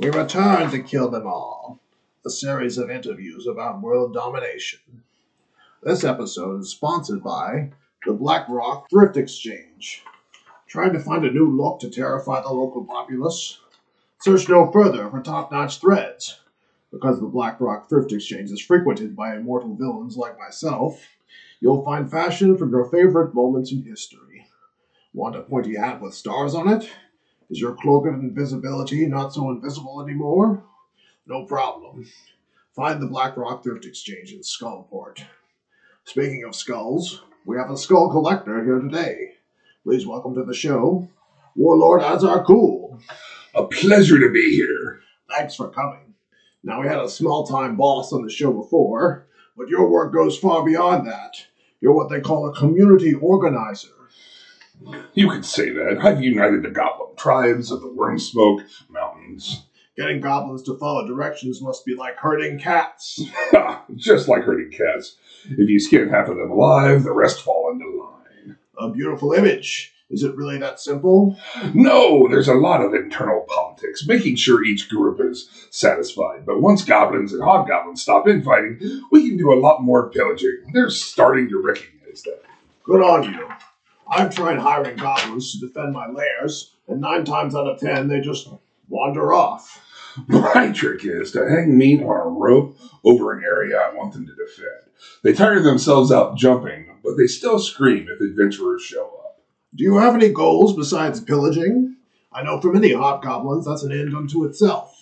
We return to Kill Them All, a series of interviews about world domination. This episode is sponsored by the BlackRock Thrift Exchange. Trying to find a new look to terrify the local populace? Search no further for top notch threads. Because the BlackRock Thrift Exchange is frequented by immortal villains like myself, you'll find fashion from your favorite moments in history. Want a pointy hat with stars on it? Is your cloak of invisibility not so invisible anymore? No problem. Find the Black Rock Thrift Exchange in Skullport. Speaking of skulls, we have a skull collector here today. Please welcome to the show, Warlord Azarr Kul. A pleasure to be here. Thanks for coming. Now, we had a small time boss on the show before, but your work goes far beyond that. You're what they call a community organizer. You could say that. I've united the goblin tribes of the Wyrmsmoke Mountains. Getting goblins to follow directions must be like herding cats. Just like herding cats. If you skin half of them alive, the rest fall into line. A beautiful image. Is it really that simple? No, there's a lot of internal politics, making sure each group is satisfied. But once goblins and hobgoblins stop infighting, we can do a lot more pillaging. They're starting to recognize that. Good on you. I've tried hiring goblins to defend my lairs, and nine times out of ten they just wander off. My trick is to hang meat on a rope over an area I want them to defend. They tire themselves out jumping, but they still scream if adventurers show up. Do you have any goals besides pillaging? I know for many hobgoblins that's an end unto itself.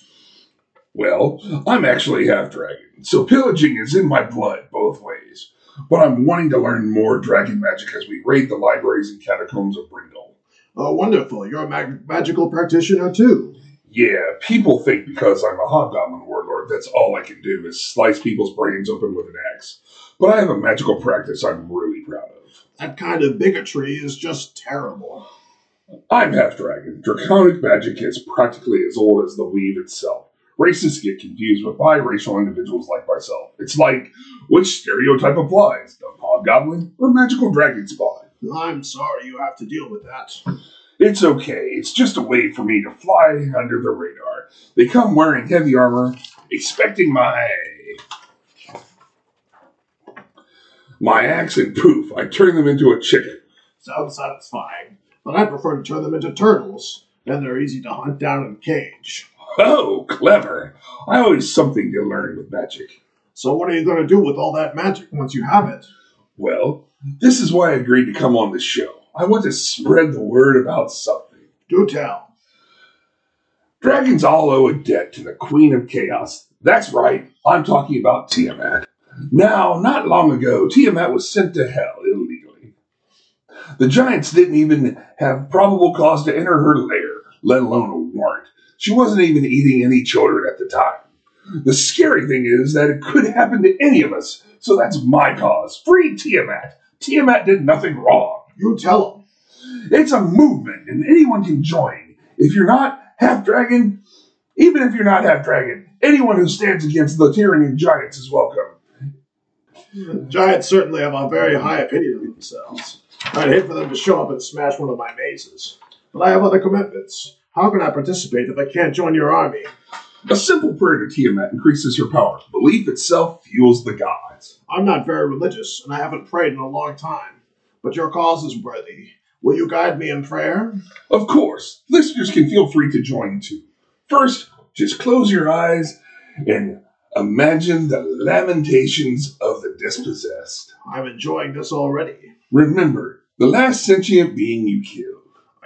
Well, I'm actually half dragon, so pillaging is in my blood both ways. But I'm wanting to learn more dragon magic as we raid the libraries and catacombs of Brindol. Oh, wonderful. You're a mag- magical practitioner, too. Yeah, people think because I'm a hobgoblin warlord, that's all I can do is slice people's brains open with an axe. But I have a magical practice I'm really proud of. That kind of bigotry is just terrible. I'm half dragon. Draconic magic is practically as old as the weave itself. Racists get confused with biracial individuals like myself. It's like, which stereotype applies? The hobgoblin or magical dragon spy? I'm sorry you have to deal with that. It's okay. It's just a way for me to fly under the radar. They come wearing heavy armor, expecting my my axe, and poof, I turn them into a chicken. Sounds satisfying. But I prefer to turn them into turtles. Then they're easy to hunt down and cage. Oh, clever! I always something to learn with magic. So what are you going to do with all that magic once you have it? Well, this is why I agreed to come on this show. I want to spread the word about something. Do tell. Dragons all owe a debt to the Queen of Chaos. That's right, I'm talking about Tiamat. Now, not long ago, Tiamat was sent to hell illegally. The giants didn't even have probable cause to enter her lair, let alone a warrant. She wasn't even eating any children at the time. The scary thing is that it could happen to any of us, so that's my cause. Free Tiamat. Tiamat did nothing wrong. You tell them. It's a movement, and anyone can join. If you're not half dragon, even if you're not half dragon, anyone who stands against the tyranny of giants is welcome. Giants certainly have a very high opinion of themselves. I'd hate for them to show up and smash one of my mazes. But I have other commitments. How can I participate if I can't join your army? A simple prayer to Tiamat increases her power. Belief itself fuels the gods. I'm not very religious, and I haven't prayed in a long time. But your cause is worthy. Will you guide me in prayer? Of course, listeners can feel free to join too. First, just close your eyes and imagine the lamentations of the dispossessed. I'm enjoying this already. Remember, the last sentient being you killed.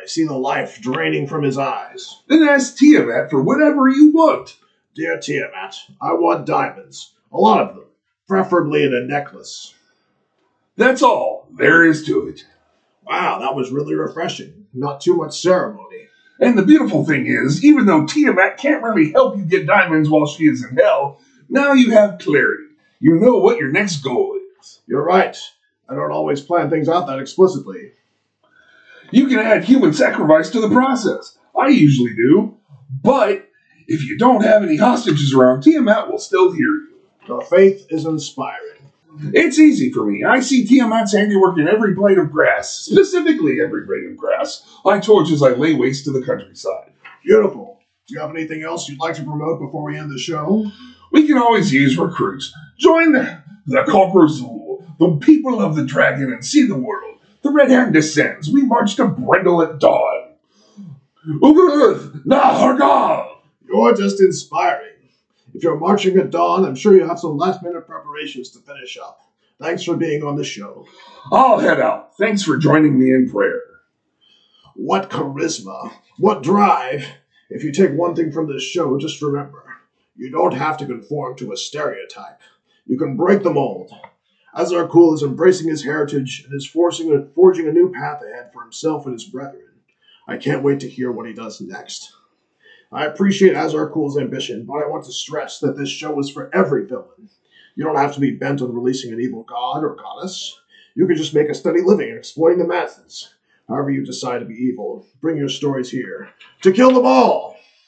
I see the life draining from his eyes. Then ask Tiamat for whatever you want. Dear Tiamat, I want diamonds. A lot of them. Preferably in a necklace. That's all there is to it. Wow, that was really refreshing. Not too much ceremony. And the beautiful thing is, even though Tiamat can't really help you get diamonds while she is in hell, now you have clarity. You know what your next goal is. You're right. I don't always plan things out that explicitly. You can add human sacrifice to the process. I usually do. But if you don't have any hostages around, Tiamat will still hear you. Your faith is inspiring. It's easy for me. I see Tiamat's handiwork in every blade of grass, specifically every blade of grass I torch as I lay waste to the countryside. Beautiful. Do you have anything else you'd like to promote before we end the show? We can always use recruits. Join the, the Corporazul, the people of the dragon, and see the world. The Red Hand descends. We march to Brindol at dawn. Uguruth, na Hargal! You're just inspiring. If you're marching at dawn, I'm sure you have some last minute preparations to finish up. Thanks for being on the show. I'll head out. Thanks for joining me in prayer. What charisma! What drive! If you take one thing from this show, just remember you don't have to conform to a stereotype. You can break the mold. Azarr Kul is embracing his heritage and is forcing a, forging a new path ahead for himself and his brethren. I can't wait to hear what he does next. I appreciate Azarr Kul's ambition, but I want to stress that this show is for every villain. You don't have to be bent on releasing an evil god or goddess. You can just make a steady living exploiting the masses. However you decide to be evil, bring your stories here to kill them all!